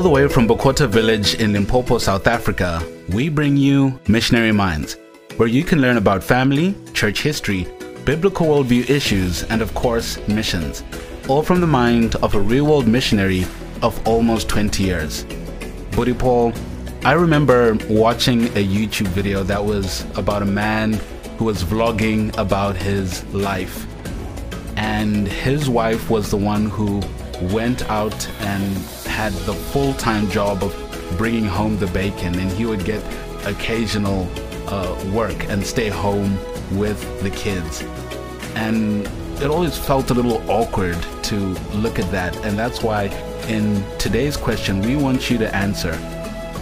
All the way from Bokota village in Limpopo, South Africa, we bring you Missionary Minds, where you can learn about family, church history, biblical worldview issues, and of course, missions. All from the mind of a real world missionary of almost 20 years. Buddy Paul, I remember watching a YouTube video that was about a man who was vlogging about his life. And his wife was the one who went out and had the full time job of bringing home the bacon, and he would get occasional uh, work and stay home with the kids. And it always felt a little awkward to look at that, and that's why in today's question, we want you to answer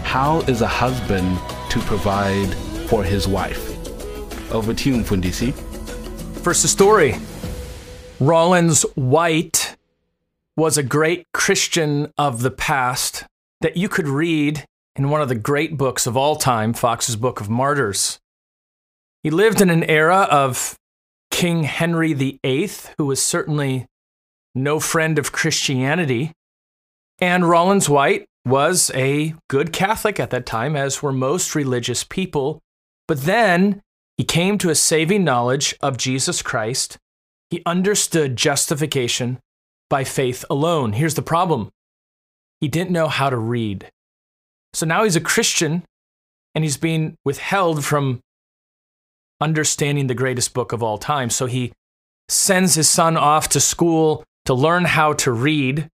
How is a husband to provide for his wife? Over to you, Mfundisi. First, the story. Rawlins White was a great Christian of the past that you could read in one of the great books of all time, Foxe's Book of Martyrs. He lived in an era of King Henry VIII, who was certainly no friend of Christianity. And Rawlins White was a good Catholic at that time, as were most religious people. But then he came to a saving knowledge of Jesus Christ. He understood justification by faith alone. Here's the problem he didn't know how to read. So now he's a Christian and he's being withheld from understanding the greatest book of all time. So he sends his son off to school to learn how to read.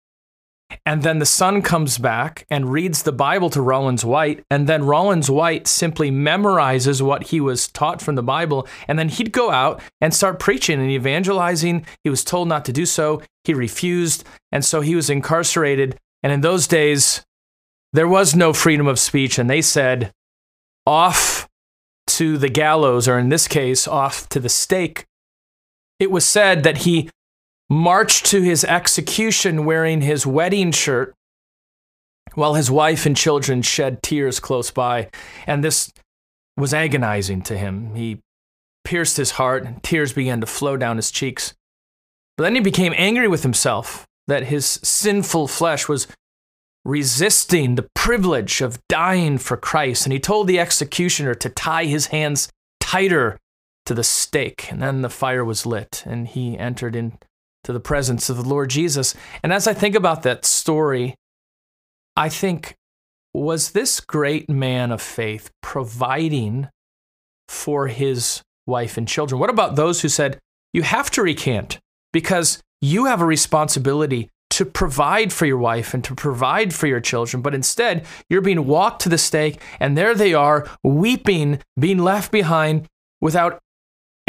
And then the son comes back and reads the Bible to Rawlins White. And then Rawlins White simply memorizes what he was taught from the Bible. And then he'd go out and start preaching and evangelizing. He was told not to do so. He refused. And so he was incarcerated. And in those days, there was no freedom of speech. And they said, off to the gallows, or in this case, off to the stake. It was said that he marched to his execution wearing his wedding shirt while his wife and children shed tears close by. And this was agonizing to him. He pierced his heart, and tears began to flow down his cheeks. But then he became angry with himself that his sinful flesh was resisting the privilege of dying for Christ. And he told the executioner to tie his hands tighter to the stake. And then the fire was lit, and he entered into the presence of the Lord Jesus. And as I think about that story, I think, was this great man of faith providing for his wife and children? What about those who said, you have to recant because you have a responsibility to provide for your wife and to provide for your children, but instead you're being walked to the stake, and there they are, weeping, being left behind without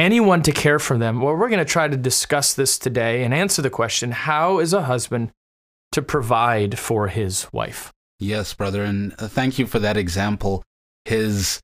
anyone to care for them. Well, we're going to try to discuss this today and answer the question how is a husband to provide for his wife? Yes, brother, and uh, thank you for that example. His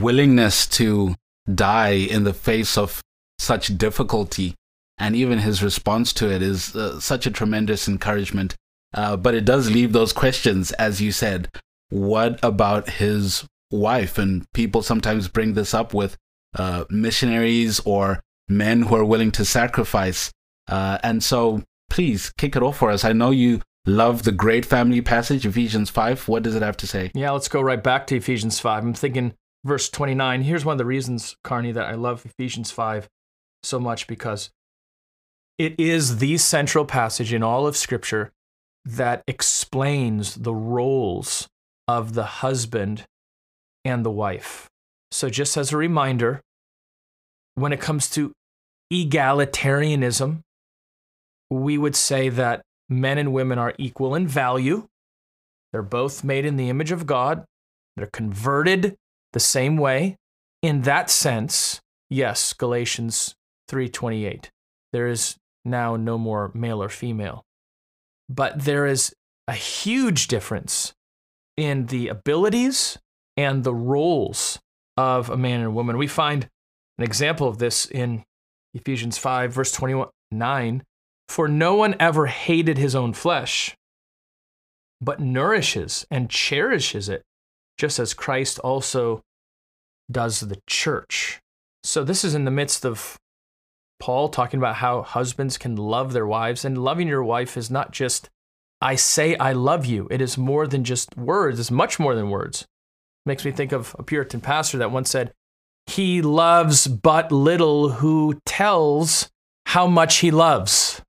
willingness to die in the face of such difficulty and even his response to it is uh, such a tremendous encouragement. Uh, but it does leave those questions, as you said. What about his wife? And people sometimes bring this up with uh, missionaries or men who are willing to sacrifice. Uh, and so, please kick it off for us. I know you love the great family passage, Ephesians 5. What does it have to say? Yeah, let's go right back to Ephesians 5. I'm thinking verse 29. Here's one of the reasons, Carney, that I love Ephesians 5 so much because it is the central passage in all of Scripture that explains the roles of the husband and the wife. So, just as a reminder, when it comes to egalitarianism, we would say that men and women are equal in value. They're both made in the image of God. They're converted the same way. In that sense, yes, Galatians 3:28. There is now no more male or female. But there is a huge difference in the abilities and the roles of a man and a woman. We find an example of this in Ephesians 5, verse 29. For no one ever hated his own flesh, but nourishes and cherishes it, just as Christ also does the church. So, this is in the midst of Paul talking about how husbands can love their wives, and loving your wife is not just I say I love you. It is more than just words, it's much more than words. Makes me think of a Puritan pastor that once said, He loves but little who tells how much he loves.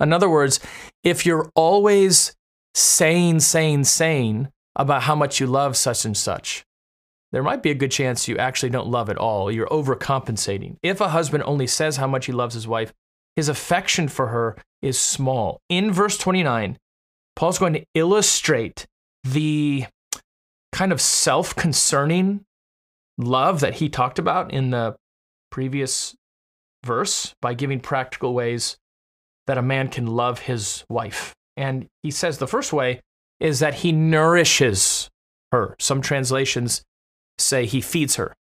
In other words, if you're always saying, saying, saying about how much you love such and such, there might be a good chance you actually don't love at all. You're overcompensating. If a husband only says how much he loves his wife, his affection for her is small. In verse 29, Paul's going to illustrate the kind of self concerning love that he talked about in the previous verse by giving practical ways that a man can love his wife. And he says the first way is that he nourishes her. Some translations say he feeds her.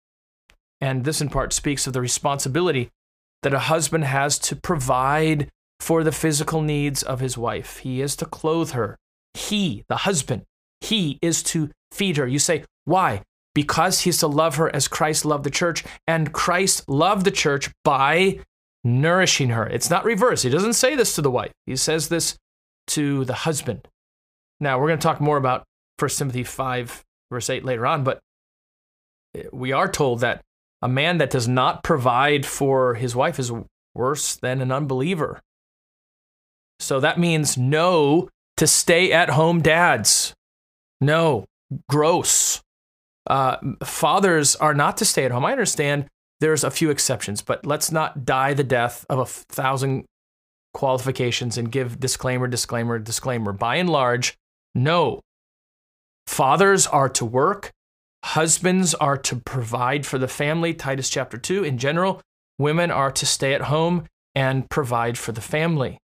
And this in part speaks of the responsibility that a husband has to provide for the physical needs of his wife. He is to clothe her. He, the husband, he is to feed her. You say, why? Because he's to love her as Christ loved the church, and Christ loved the church by nourishing her. It's not reverse. He doesn't say this to the wife, he says this to the husband. Now, we're going to talk more about 1 Timothy 5, verse 8 later on, but we are told that a man that does not provide for his wife is worse than an unbeliever. So that means no to stay at home dads. No, gross. Uh, fathers are not to stay at home. I understand there's a few exceptions, but let's not die the death of a thousand qualifications and give disclaimer, disclaimer, disclaimer. By and large, no. Fathers are to work, husbands are to provide for the family, Titus chapter 2. In general, women are to stay at home and provide for the family.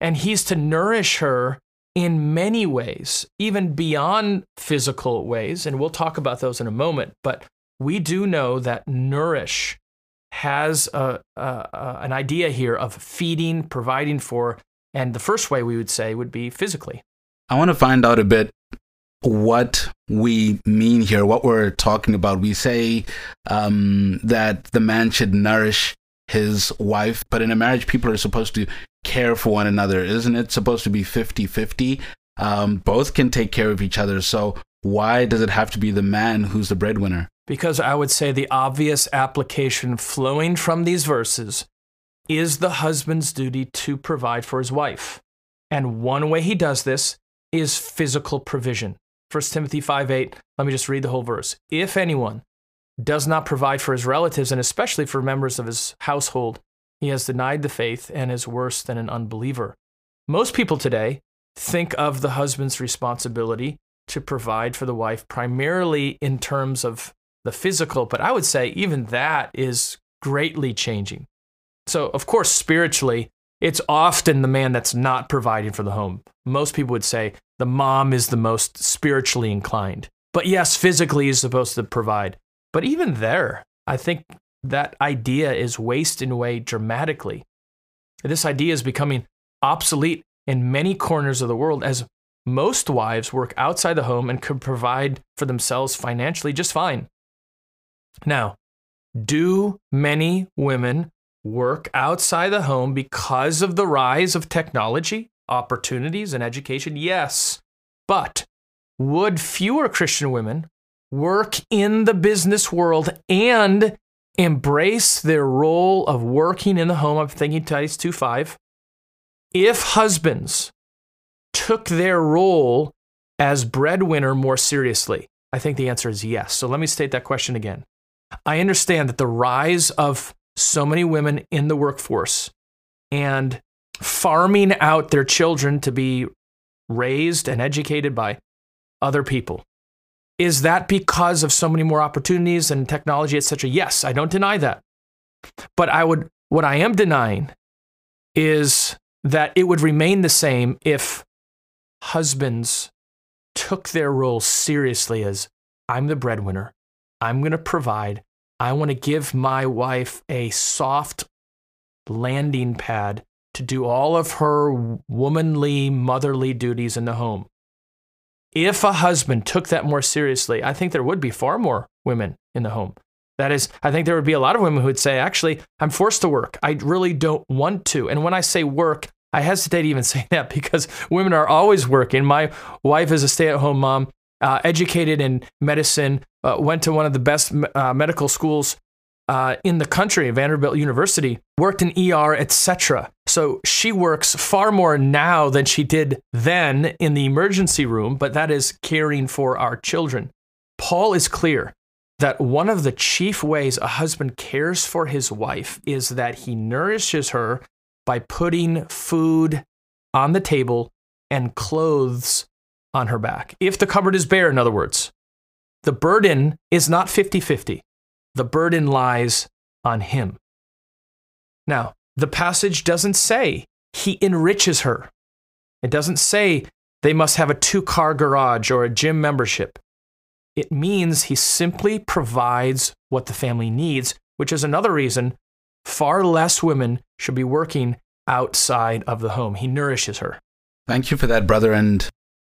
And he's to nourish her in many ways, even beyond physical ways. And we'll talk about those in a moment. But we do know that nourish has a, a, a, an idea here of feeding, providing for, and the first way we would say would be physically. I want to find out a bit what we mean here, what we're talking about. We say um, that the man should nourish his wife, but in a marriage, people are supposed to care for one another. Isn't it supposed to be 50 50? Um, both can take care of each other. So why does it have to be the man who's the breadwinner? Because I would say the obvious application flowing from these verses is the husband's duty to provide for his wife. And one way he does this is physical provision. 1 Timothy 5 8, let me just read the whole verse. If anyone does not provide for his relatives, and especially for members of his household, he has denied the faith and is worse than an unbeliever. Most people today think of the husband's responsibility to provide for the wife primarily in terms of the physical, but I would say even that is greatly changing. So, of course, spiritually, it's often the man that's not providing for the home. Most people would say the mom is the most spiritually inclined. But yes, physically is supposed to provide. But even there, I think that idea is wasting away dramatically. This idea is becoming obsolete in many corners of the world as most wives work outside the home and could provide for themselves financially just fine. Now, do many women work outside the home because of the rise of technology, opportunities, and education? Yes. But would fewer Christian women work in the business world and embrace their role of working in the home? I'm thinking Titus 2:5. If husbands took their role as breadwinner more seriously, I think the answer is yes. So let me state that question again. I understand that the rise of so many women in the workforce and farming out their children to be raised and educated by other people. Is that because of so many more opportunities and technology, etc.? Yes, I don't deny that. But I would what I am denying is that it would remain the same if husbands took their role seriously as I'm the breadwinner. I'm going to provide. I want to give my wife a soft landing pad to do all of her womanly, motherly duties in the home. If a husband took that more seriously, I think there would be far more women in the home. That is, I think there would be a lot of women who would say, actually, I'm forced to work. I really don't want to. And when I say work, I hesitate even saying that because women are always working. My wife is a stay at home mom, uh, educated in medicine, uh, went to one of the best uh, medical schools uh, in the country, Vanderbilt University, worked in ER, etc. So she works far more now than she did then in the emergency room, but that is caring for our children. Paul is clear that one of the chief ways a husband cares for his wife is that he nourishes her by putting food on the table and clothes on her back. If the cupboard is bare, in other words, the burden is not 50 50. The burden lies on him. Now, the passage doesn't say he enriches her. It doesn't say they must have a two car garage or a gym membership. It means he simply provides what the family needs, which is another reason far less women should be working outside of the home. He nourishes her. Thank you for that, brother. And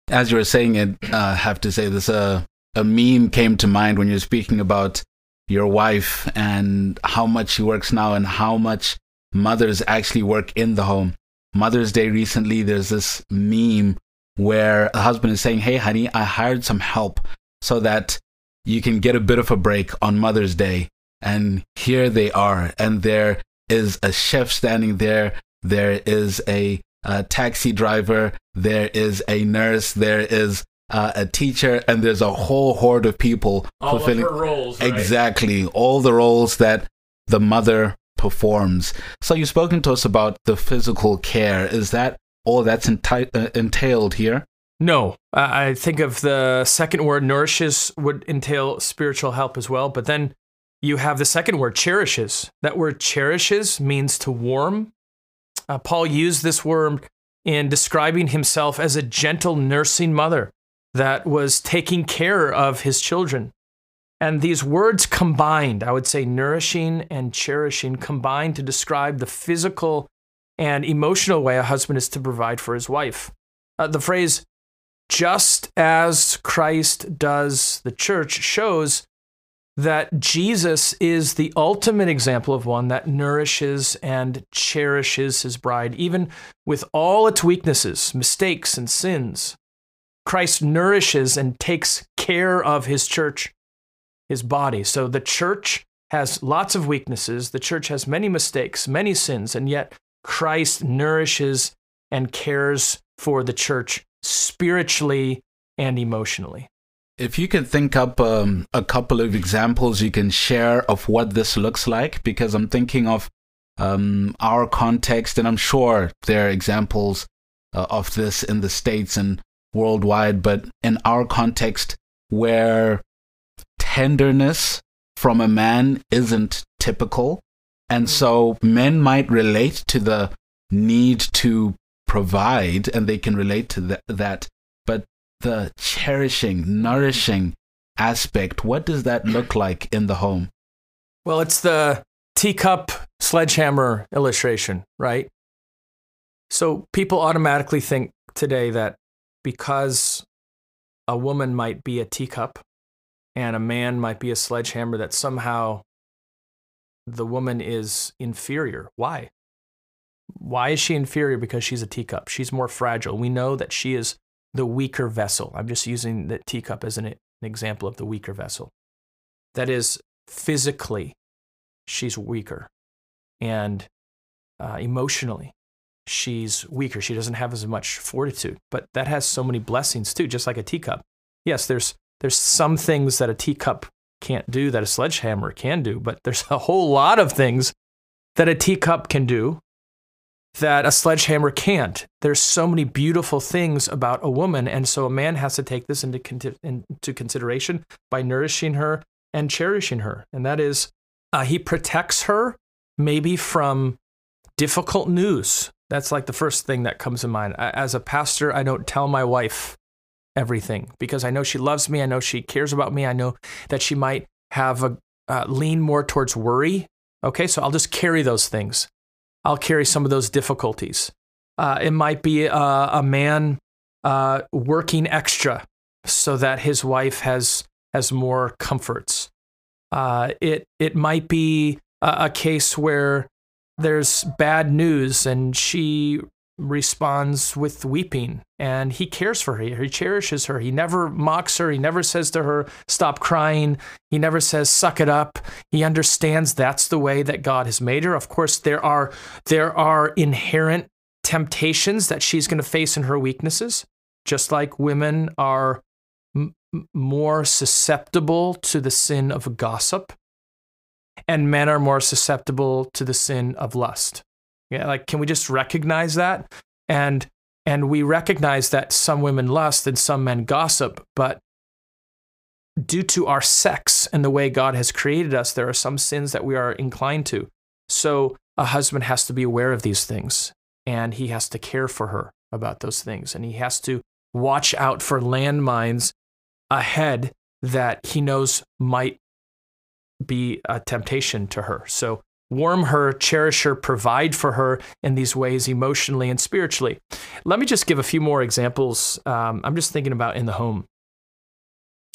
as you were saying it, uh, I have to say this: uh, a meme came to mind when you're speaking about your wife and how much she works now and how much mothers actually work in the home. Mother's Day recently, there's this meme where a husband is saying, "Hey, honey, I hired some help so that you can get a bit of a break on Mother's Day." And here they are, and there is a chef standing there there is a, a taxi driver, there is a nurse, there is uh, a teacher, and there's a whole horde of people all fulfilling of roles, right? exactly all the roles that the mother performs. So you've spoken to us about the physical care. Is that all that's enti- uh, entailed here? No, I think of the second word nourishes would entail spiritual help as well, but then you have the second word cherishes. That word cherishes means to warm, uh, Paul used this word in describing himself as a gentle nursing mother that was taking care of his children. And these words combined, I would say nourishing and cherishing, combined to describe the physical and emotional way a husband is to provide for his wife. Uh, the phrase, just as Christ does the church, shows that Jesus is the ultimate example of one that nourishes and cherishes his bride, even with all its weaknesses, mistakes, and sins. Christ nourishes and takes care of his church, his body. So the church has lots of weaknesses, the church has many mistakes, many sins, and yet Christ nourishes and cares for the church spiritually and emotionally. If you could think up um, a couple of examples you can share of what this looks like, because I'm thinking of um, our context, and I'm sure there are examples uh, of this in the States and worldwide, but in our context, where tenderness from a man isn't typical. And mm. so men might relate to the need to provide, and they can relate to th- that But the cherishing, nourishing aspect, what does that look like in the home? Well, it's the teacup sledgehammer illustration, right? So people automatically think today that because a woman might be a teacup and a man might be a sledgehammer, that somehow the woman is inferior. Why? Why is she inferior? Because she's a teacup. She's more fragile. We know that she is the weaker vessel. I'm just using the teacup as an, an example of the weaker vessel. That is, physically, she's weaker. And uh, emotionally, she's weaker. She doesn't have as much fortitude. But that has so many blessings too, just like a teacup. Yes, there's, there's some things that a teacup can't do that a sledgehammer can do, but there's a whole lot of things that a teacup can do that a sledgehammer can't. There's so many beautiful things about a woman, and so a man has to take this into, into consideration by nourishing her and cherishing her. And that is, uh, he protects her maybe from difficult news. That's like the first thing that comes to mind. As a pastor, I don't tell my wife everything because I know she loves me. I know she cares about me. I know that she might have a uh, lean more towards worry. Okay, so I'll just carry those things. I'll carry some of those difficulties. Uh, it might be a, a man uh, working extra so that his wife has has more comforts. Uh, it it might be a, a, case where there's bad news and she responds with weeping and he cares for her. He cherishes her. He never mocks her. He never says to her, Stop crying. He never says, Suck it up. He understands that's the way that God has made her. Of course, there are, there are inherent temptations that she's going to face in her weaknesses, just like women are m- more susceptible to the sin of gossip and men are more susceptible to the sin of lust. Yeah, like can we just recognize that? And and we recognize that some women lust and some men gossip, but due to our sex and the way God has created us, there are some sins that we are inclined to. So a husband has to be aware of these things and he has to care for her about those things and he has to watch out for landmines ahead that he knows might be a temptation to her. So warm her, cherish her, provide for her in these ways emotionally and spiritually. Let me just give a few more examples. Um, I'm just thinking about in the home.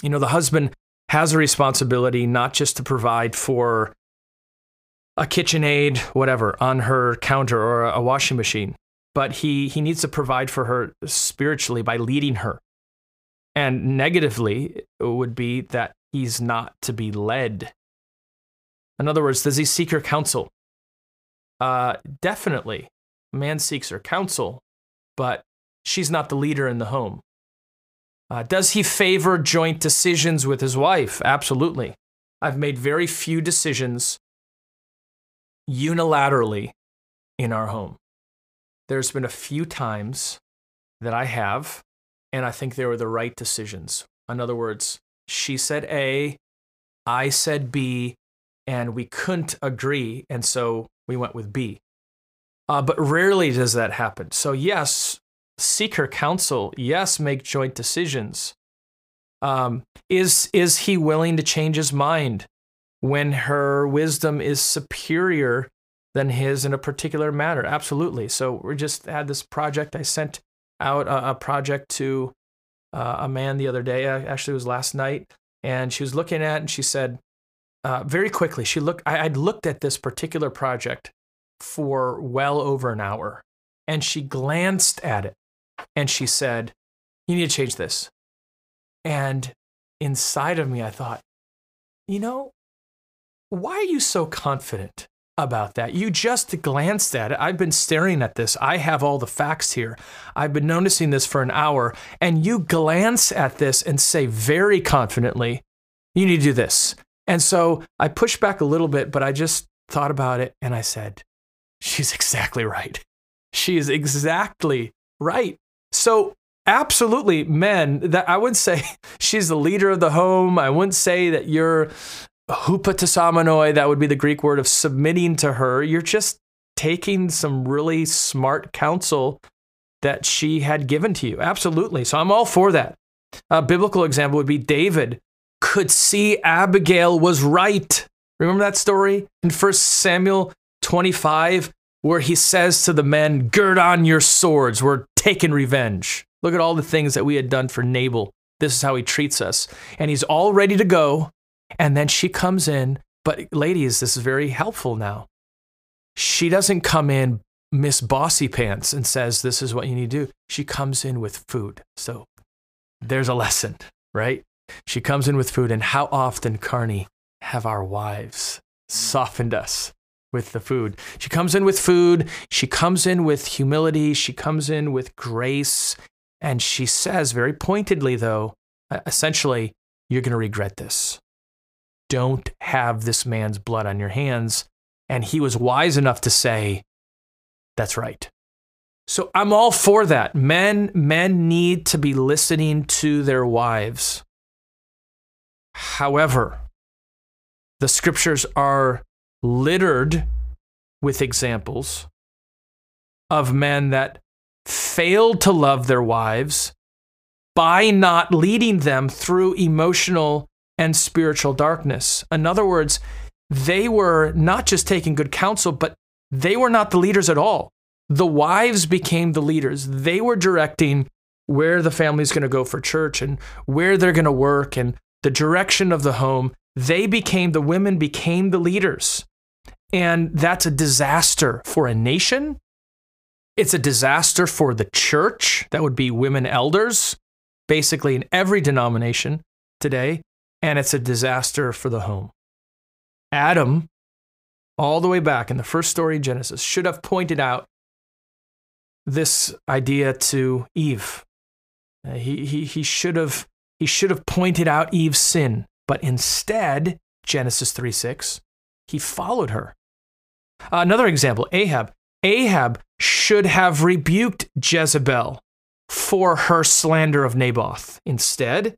You know, the husband has a responsibility not just to provide for a KitchenAid, whatever, on her counter or a washing machine, but he, he needs to provide for her spiritually by leading her. And negatively, it would be that he's not to be led in other words, does he seek her counsel? Uh, definitely. Man seeks her counsel, but she's not the leader in the home. Uh, does he favor joint decisions with his wife? Absolutely. I've made very few decisions unilaterally in our home. There's been a few times that I have, and I think they were the right decisions. In other words, she said A, I said B, and we couldn't agree, and so we went with B. Uh, but rarely does that happen. So, yes, seek her counsel. Yes, make joint decisions. Um, is, is he willing to change his mind when her wisdom is superior than his in a particular matter? Absolutely. So, we just had this project. I sent out a, a project to uh, a man the other day. Actually, it was last night. And she was looking at it and she said, uh, very quickly, she looked. I, I'd looked at this particular project for well over an hour, and she glanced at it, and she said, "You need to change this." And inside of me, I thought, you know, why are you so confident about that? You just glanced at it. I've been staring at this. I have all the facts here. I've been noticing this for an hour, and you glance at this and say very confidently, you need to do this. And so I pushed back a little bit, but I just thought about it and I said, she's exactly right. She is exactly right. So absolutely men that I would say she's the leader of the home. I wouldn't say that you're hupotassomenoi, that would be the Greek word of submitting to her. You're just taking some really smart counsel that she had given to you. Absolutely. So I'm all for that. A biblical example would be David could see Abigail was right. Remember that story in 1 Samuel 25, where he says to the men, Gird on your swords, we're taking revenge. Look at all the things that we had done for Nabal. This is how he treats us. And he's all ready to go. And then she comes in. But, ladies, this is very helpful now. She doesn't come in Miss Bossy Pants and says, This is what you need to do. She comes in with food. So there's a lesson, right? She comes in with food, and how often, Carney, have our wives softened us with the food? She comes in with food, she comes in with humility, she comes in with grace, and she says very pointedly, though, essentially, you're going to regret this. Don't have this man's blood on your hands. And he was wise enough to say, That's right. So I'm all for that. Men men need to be listening to their wives. However, the scriptures are littered with examples of men that failed to love their wives by not leading them through emotional and spiritual darkness. In other words, they were not just taking good counsel, but they were not the leaders at all. The wives became the leaders. They were directing where the family's going to go for church and where they're going to work and the direction of the home. They became, the women became the leaders. And that's a disaster for a nation It's a disaster for the church. That would be women elders, basically in every denomination today. And it's a disaster for the home. Adam, all the way back in the first story of Genesis, should have pointed out this idea to Eve. Uh, he, he, he, should have, he should have pointed out Eve's sin, but instead, Genesis 3 6, he followed her. Another example Ahab. Ahab should have rebuked Jezebel for her slander of Naboth. Instead,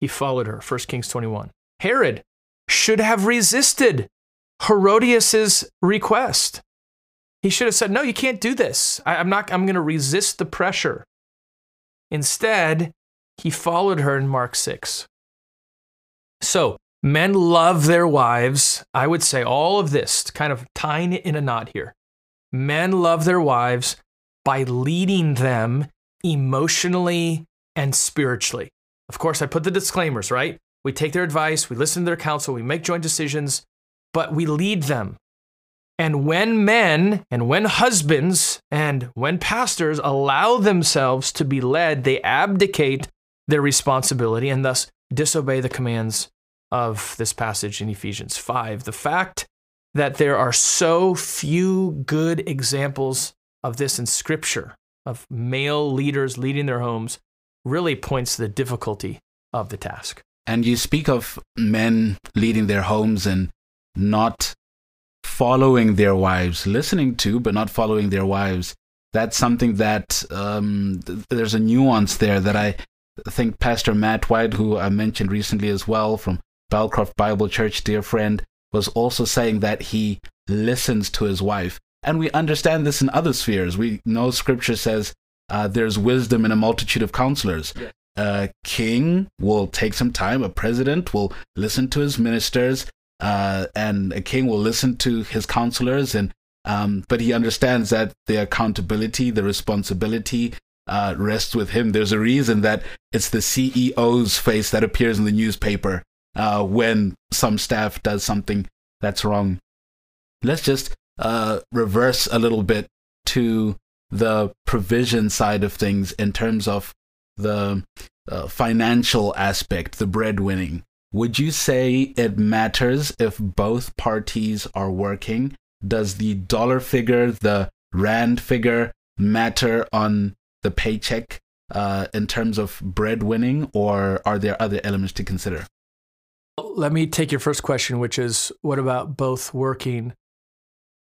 he followed her. 1 Kings 21. Herod should have resisted Herodias's request. He should have said, No, you can't do this. I, am not, I'm going to resist the pressure. Instead, he followed her in Mark 6. So, men love their wives. I would say all of this, kind of tying it in a knot here. Men love their wives by leading them emotionally and spiritually. Of course, I put the disclaimers, right? We take their advice, we listen to their counsel, we make joint decisions, but we lead them. And when men and when husbands and when pastors allow themselves to be led, they abdicate their responsibility and thus disobey the commands of this passage in Ephesians 5. The fact that there are so few good examples of this in Scripture, of male leaders leading their homes, really points to the difficulty of the task. And you speak of men leading their homes and not following their wives, listening to, but not following their wives. That's something that um, th- there's a nuance there that I think Pastor Matt White, who I mentioned recently as well from Belcroft Bible Church, dear friend, was also saying that he listens to his wife. And we understand this in other spheres. We know scripture says uh, there's wisdom in a multitude of counselors. Yeah. A king will take some time, a president will listen to his ministers, uh, and a king will listen to his counselors and um, but he understands that the accountability the responsibility uh, rests with him. There's a reason that it's the ceo's face that appears in the newspaper uh, when some staff does something that's wrong. Let's just uh, reverse a little bit to the provision side of things in terms of the uh, financial aspect the breadwinning. Would you say it matters if both parties are working? Does the dollar figure, the rand figure, matter on the paycheck uh, in terms of breadwinning, or are there other elements to consider? Let me take your first question, which is what about both working?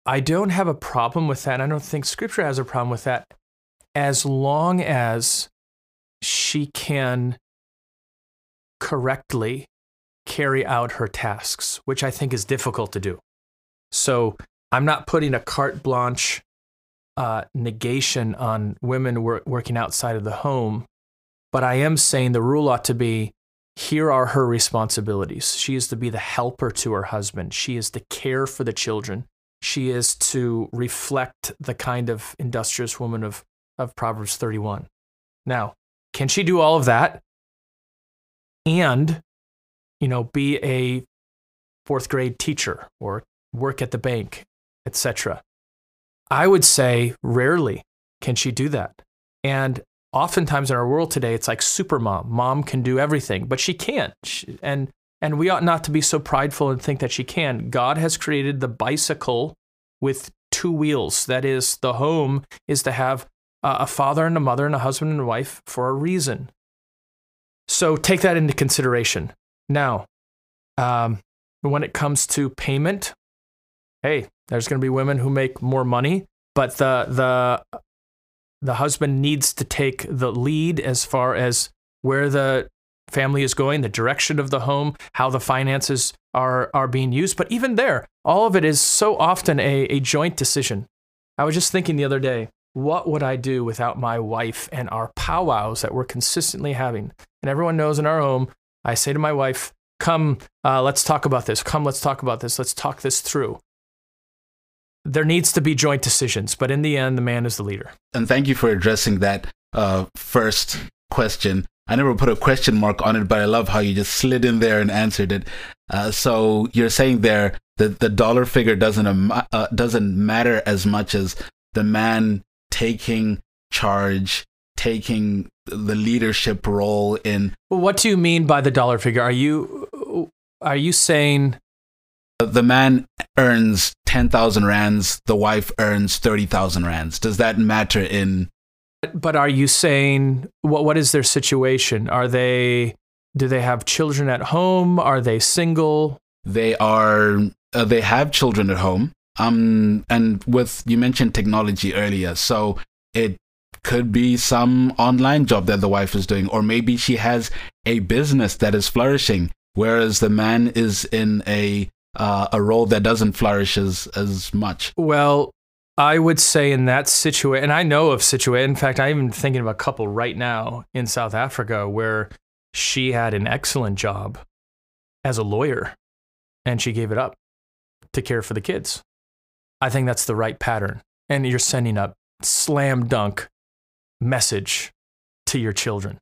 I don't have a problem with that. I don't think scripture has a problem with that as long as she can correctly carry out her tasks, which I think is difficult to do. So I'm not putting a carte blanche uh, negation on women wor- working outside of the home, but I am saying the rule ought to be here are her responsibilities. She is to be the helper to her husband, she is to care for the children, she is to reflect the kind of industrious woman of, of Proverbs 31. Now, can she do all of that and you know, be a fourth grade teacher or work at the bank, etc. I would say rarely can she do that. And oftentimes in our world today, it's like super mom. Mom can do everything, but she can't. She, and and we ought not to be so prideful and think that she can. God has created the bicycle with two wheels. That is, the home is to have a father and a mother and a husband and a wife for a reason. So take that into consideration. Now, um, when it comes to payment, hey, there's going to be women who make more money, but the the the husband needs to take the lead as far as where the family is going, the direction of the home, how the finances are are being used. But even there, all of it is so often a, a joint decision. I was just thinking the other day, what would I do without my wife and our powwows that we're consistently having? And everyone knows in our home, I say to my wife, Come, uh, let's talk about this. Come, let's talk about this. Let's talk this through. There needs to be joint decisions, but in the end, the man is the leader. And thank you for addressing that uh, first question. I never put a question mark on it, but I love how you just slid in there and answered it. Uh, so you're saying there that the dollar figure doesn't uh, doesn't matter as much as the man taking charge, taking the leadership role in. Well, what do you mean by the dollar figure? Are you are you saying the man earns 10,000 rands, the wife earns 30,000 rands? Does that matter in but are you saying what what is their situation? Are they do they have children at home? Are they single? They are uh, they have children at home. Um and with you mentioned technology earlier, so it could be some online job that the wife is doing or maybe she has a business that is flourishing whereas the man is in a uh, a role that doesn't flourish as as much. Well, I would say in that situation, and I know of situation. In fact, I'm even thinking of a couple right now in South Africa where she had an excellent job as a lawyer, and she gave it up to care for the kids. I think that's the right pattern, and you're sending a slam dunk message to your children.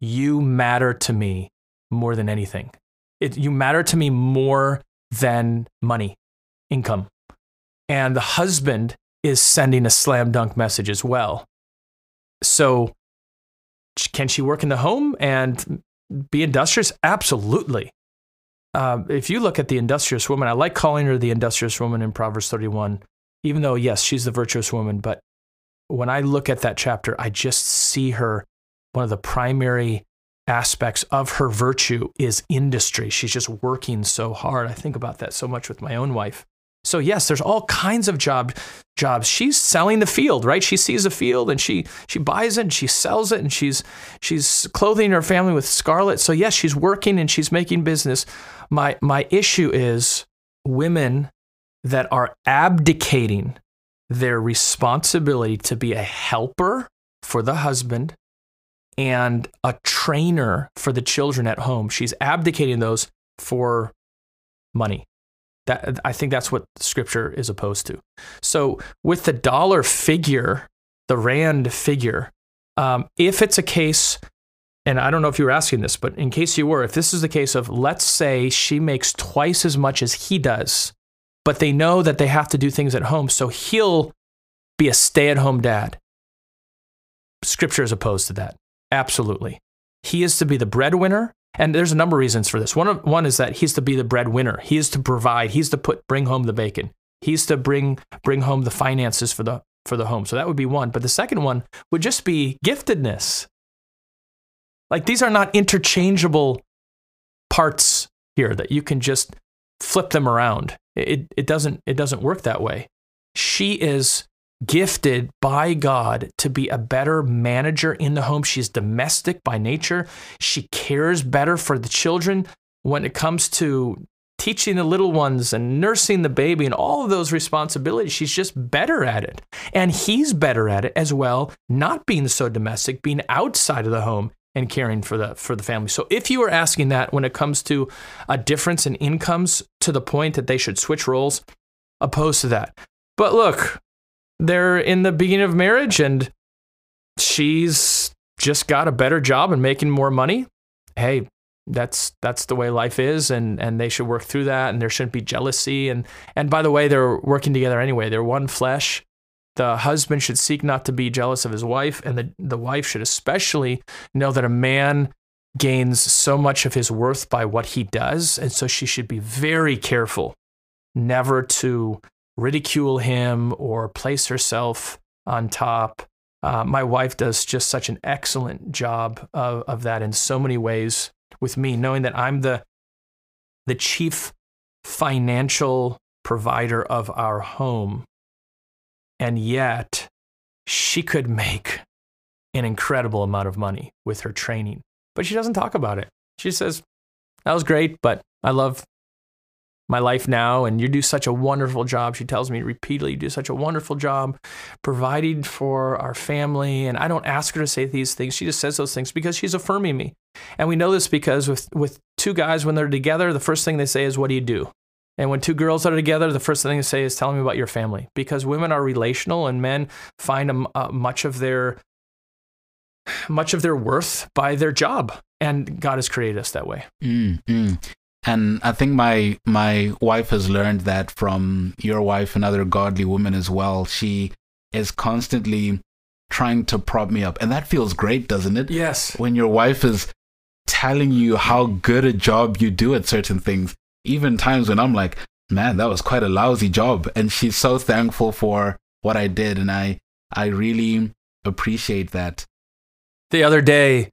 You matter to me more than anything. It, you matter to me more than money, income. And the husband is sending a slam dunk message as well. So, can she work in the home and be industrious? Absolutely. Uh, if you look at the industrious woman, I like calling her the industrious woman in Proverbs 31, even though, yes, she's the virtuous woman. But when I look at that chapter, I just see her, one of the primary aspects of her virtue is industry. She's just working so hard. I think about that so much with my own wife. So yes, there's all kinds of job jobs. She's selling the field, right? She sees a field and she she buys it and she sells it and she's she's clothing her family with scarlet. So yes, she's working and she's making business. My my issue is women that are abdicating their responsibility to be a helper for the husband and a trainer for the children at home. She's abdicating those for money. That I think that's what scripture is opposed to. So with the dollar figure, the rand figure, um, if it's a case, and I don't know if you were asking this, but in case you were, if this is the case of let's say she makes twice as much as he does, but they know that they have to do things at home, so he'll be a stay-at-home dad. Scripture is opposed to that. Absolutely. He is to be the breadwinner and there's a number of reasons for this. One, one is that he's to be the breadwinner. He is to provide. He's to put bring home the bacon. He's to bring bring home the finances for the for the home. So that would be one. But the second one would just be giftedness. Like these are not interchangeable parts here that you can just flip them around. It, it doesn't it doesn't work that way. She is gifted by God to be a better manager in the home. She's domestic by nature. She cares better for the children when it comes to teaching the little ones and nursing the baby and all of those responsibilities. She's just better at it. And he's better at it as well, not being so domestic, being outside of the home and caring for the for the family. So if you are asking that when it comes to a difference in incomes to the point that they should switch roles, opposed to that. But look, they're in the beginning of marriage and she's just got a better job and making more money. Hey, that's that's the way life is and and they should work through that and there shouldn't be jealousy. And and by the way they're working together anyway. They're one flesh. The husband should seek not to be jealous of his wife and the the wife should especially know that a man gains so much of his worth by what he does. And so she should be very careful never to ridicule him or place herself on top. Uh, my wife does just such an excellent job of, of that in so many ways with me, knowing that I'm the the chief financial provider of our home. And yet, she could make an incredible amount of money with her training, but she doesn't talk about it. She says, That was great, but I love my life now and you do such a wonderful job. She tells me repeatedly you do such a wonderful job providing for our family. And i don't ask her to say these things. She just says those things because she's affirming me. And we know this because with, with two guys when they're together the first thing they say is what do you do? And when two girls are together the first thing they say is tell me about your family. Because women are relational and men find a, uh, much of their much of their worth by their job. And god has created us that way. Mm-hmm. And I think my my wife has learned that from your wife and other godly women as well. She is constantly trying to prop me up. And that feels great, doesn't it? Yes. When your wife is telling you how good a job you do at certain things, even times when I'm like, man, that was quite a lousy job. And she's so thankful for what I did. And I, I really appreciate that. The other day,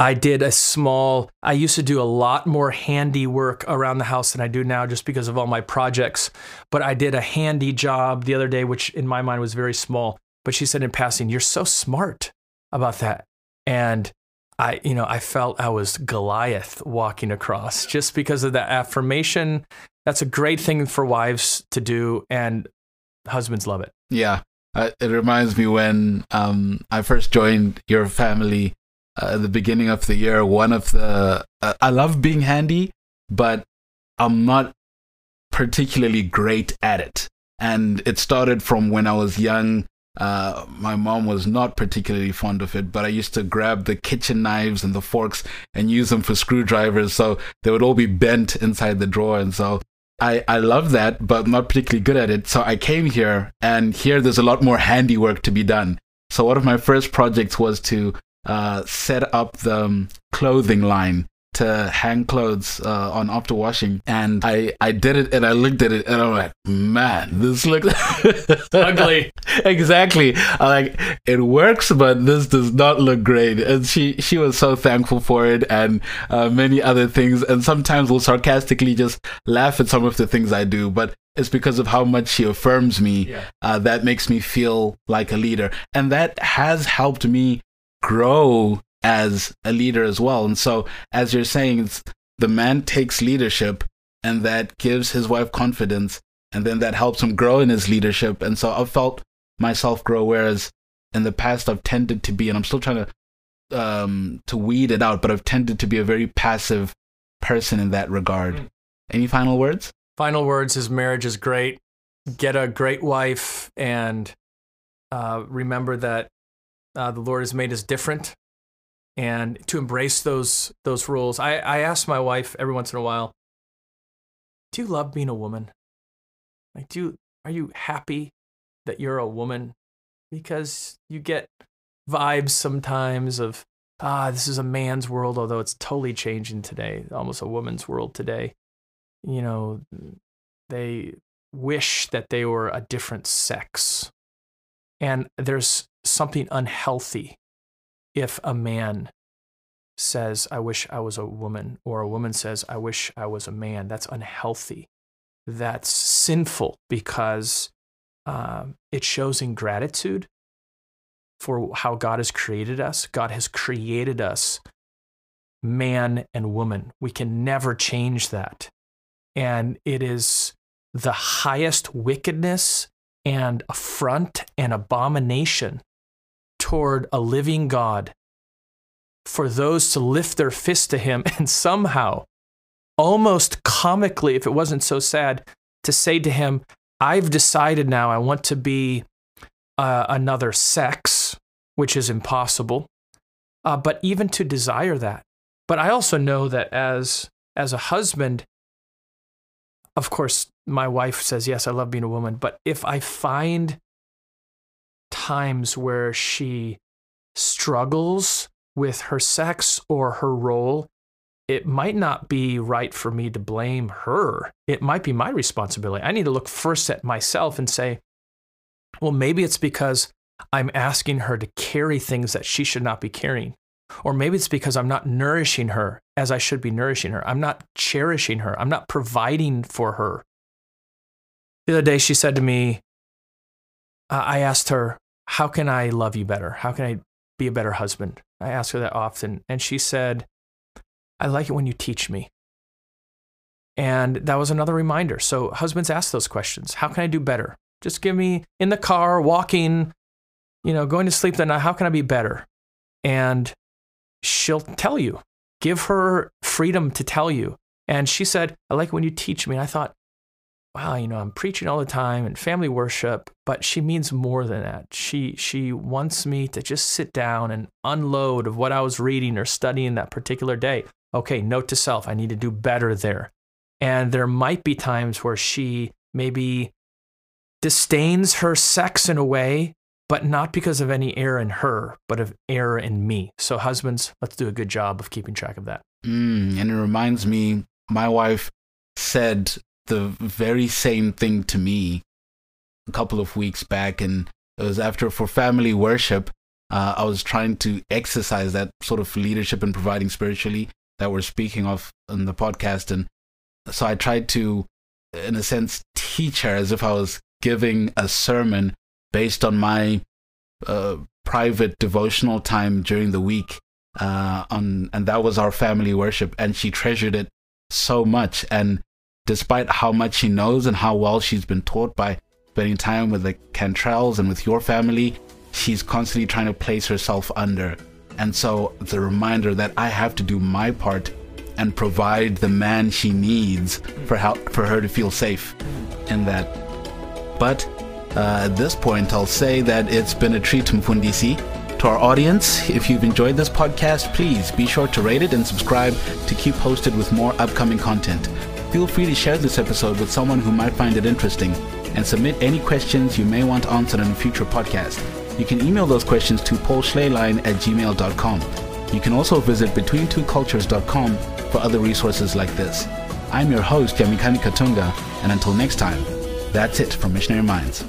I did a small, I used to do a lot more handy work around the house than I do now just because of all my projects. But I did a handy job the other day, which in my mind was very small. But she said in passing, You're so smart about that. And I, you know, I felt I was Goliath walking across just because of that affirmation. That's a great thing for wives to do, and husbands love it. Yeah. Uh, it reminds me when um, I first joined your family uh, at the beginning of the year. One of the, uh, I love being handy, but I'm not particularly great at it. And it started from when I was young uh, my mom was not particularly fond of it, but I used to grab the kitchen knives and the forks and use them for screwdrivers. So they would all be bent inside the drawer. And so I, I love that, but not particularly good at it. So I came here, and here there's a lot more handiwork to be done. So one of my first projects was to uh, set up the um, clothing line to hang clothes uh, on after washing, and I I did it, and I looked at it, and I'm like, man, this looks ugly. exactly. I'm like it works, but this does not look great. And she she was so thankful for it, and uh, many other things. And sometimes will sarcastically just laugh at some of the things I do, but it's because of how much she affirms me yeah. uh, that makes me feel like a leader, and that has helped me grow as a leader as well. And so, as you're saying, the man takes leadership and that gives his wife confidence, and then that helps him grow in his leadership. And so, I've felt myself grow, whereas in the past, I've tended to be, and I'm still trying to um to weed it out but i've tended to be a very passive person in that regard mm. any final words final words is marriage is great get a great wife and uh, remember that uh, the lord has made us different and to embrace those those rules. I, I ask my wife every once in a while, do you love being a woman? Like do are you happy that you're a woman? Because you get vibes sometimes of ah, this is a man's world, although it's totally changing today, almost a woman's world today. You know, they wish that they were a different sex. And there's something unhealthy if a man says, I wish I was a woman, or a woman says, I wish I was a man, that's unhealthy. That's sinful because um, it shows ingratitude for how God has created us. God has created us man and woman. We can never change that. And it is the highest wickedness and affront and abomination toward a living God for those to lift their fist to him and somehow, almost comically, if it wasn't so sad, to say to him, I've decided now I want to be uh, another sex, which is impossible. Uh, but even to desire that. But I also know that as as a husband, of course, my wife says, Yes, I love being a woman. But if I find times where she struggles with her sex or her role, it might not be right for me to blame her. It might be my responsibility. I need to look first at myself and say, well, maybe it's because I'm asking her to carry things that she should not be carrying. Or maybe it's because I'm not nourishing her as I should be nourishing her. I'm not cherishing her. I'm not providing for her. The other day, she said to me, uh, I asked her, How can I love you better? How can I be a better husband? I ask her that often. And she said, I like it when you teach me. And that was another reminder. So, husbands ask those questions How can I do better? Just give me in the car, walking, you know, going to sleep that night. How can I be better? And she'll tell you. Give her freedom to tell you. And she said, I like it when you teach me. And I thought, wow, you know, I'm preaching all the time and family worship, but she means more than that. She she wants me to just sit down and unload of what I was reading or studying that particular day. Okay, note to self, I need to do better there. And there might be times where she maybe disdains her sex in a way but not because of any error in her, but of error in me. So, husbands, let's do a good job of keeping track of that. Mm, and it reminds me, my wife said the very same thing to me a couple of weeks back, and it was after for family worship. Uh, I was trying to exercise that sort of leadership and providing spiritually that we're speaking of in the podcast, and so I tried to, in a sense, teach her as if I was giving a sermon based on my uh, private devotional time during the week. Uh, on and that was our family worship, and she treasured it so much. And despite how much she knows and how well she's been taught by spending time with the Cantrells and with your family, she's constantly trying to place herself under. And so the reminder that I have to do my part and provide the man she needs for how, for her to feel safe in that. But uh, at this point, I'll say that it's been a treat, to Mfundisi. To our audience, if you've enjoyed this podcast, please be sure to rate it and subscribe to keep posted with more upcoming content. Feel free to share this episode with someone who might find it interesting and submit any questions you may want answered in a future podcast. You can email those questions to paulschlehlein at gmail.com. You can also visit betweentwocultures.com for other resources like this. I'm your host, Yamikani Katunga, and until next time, that's it from Missionary Minds.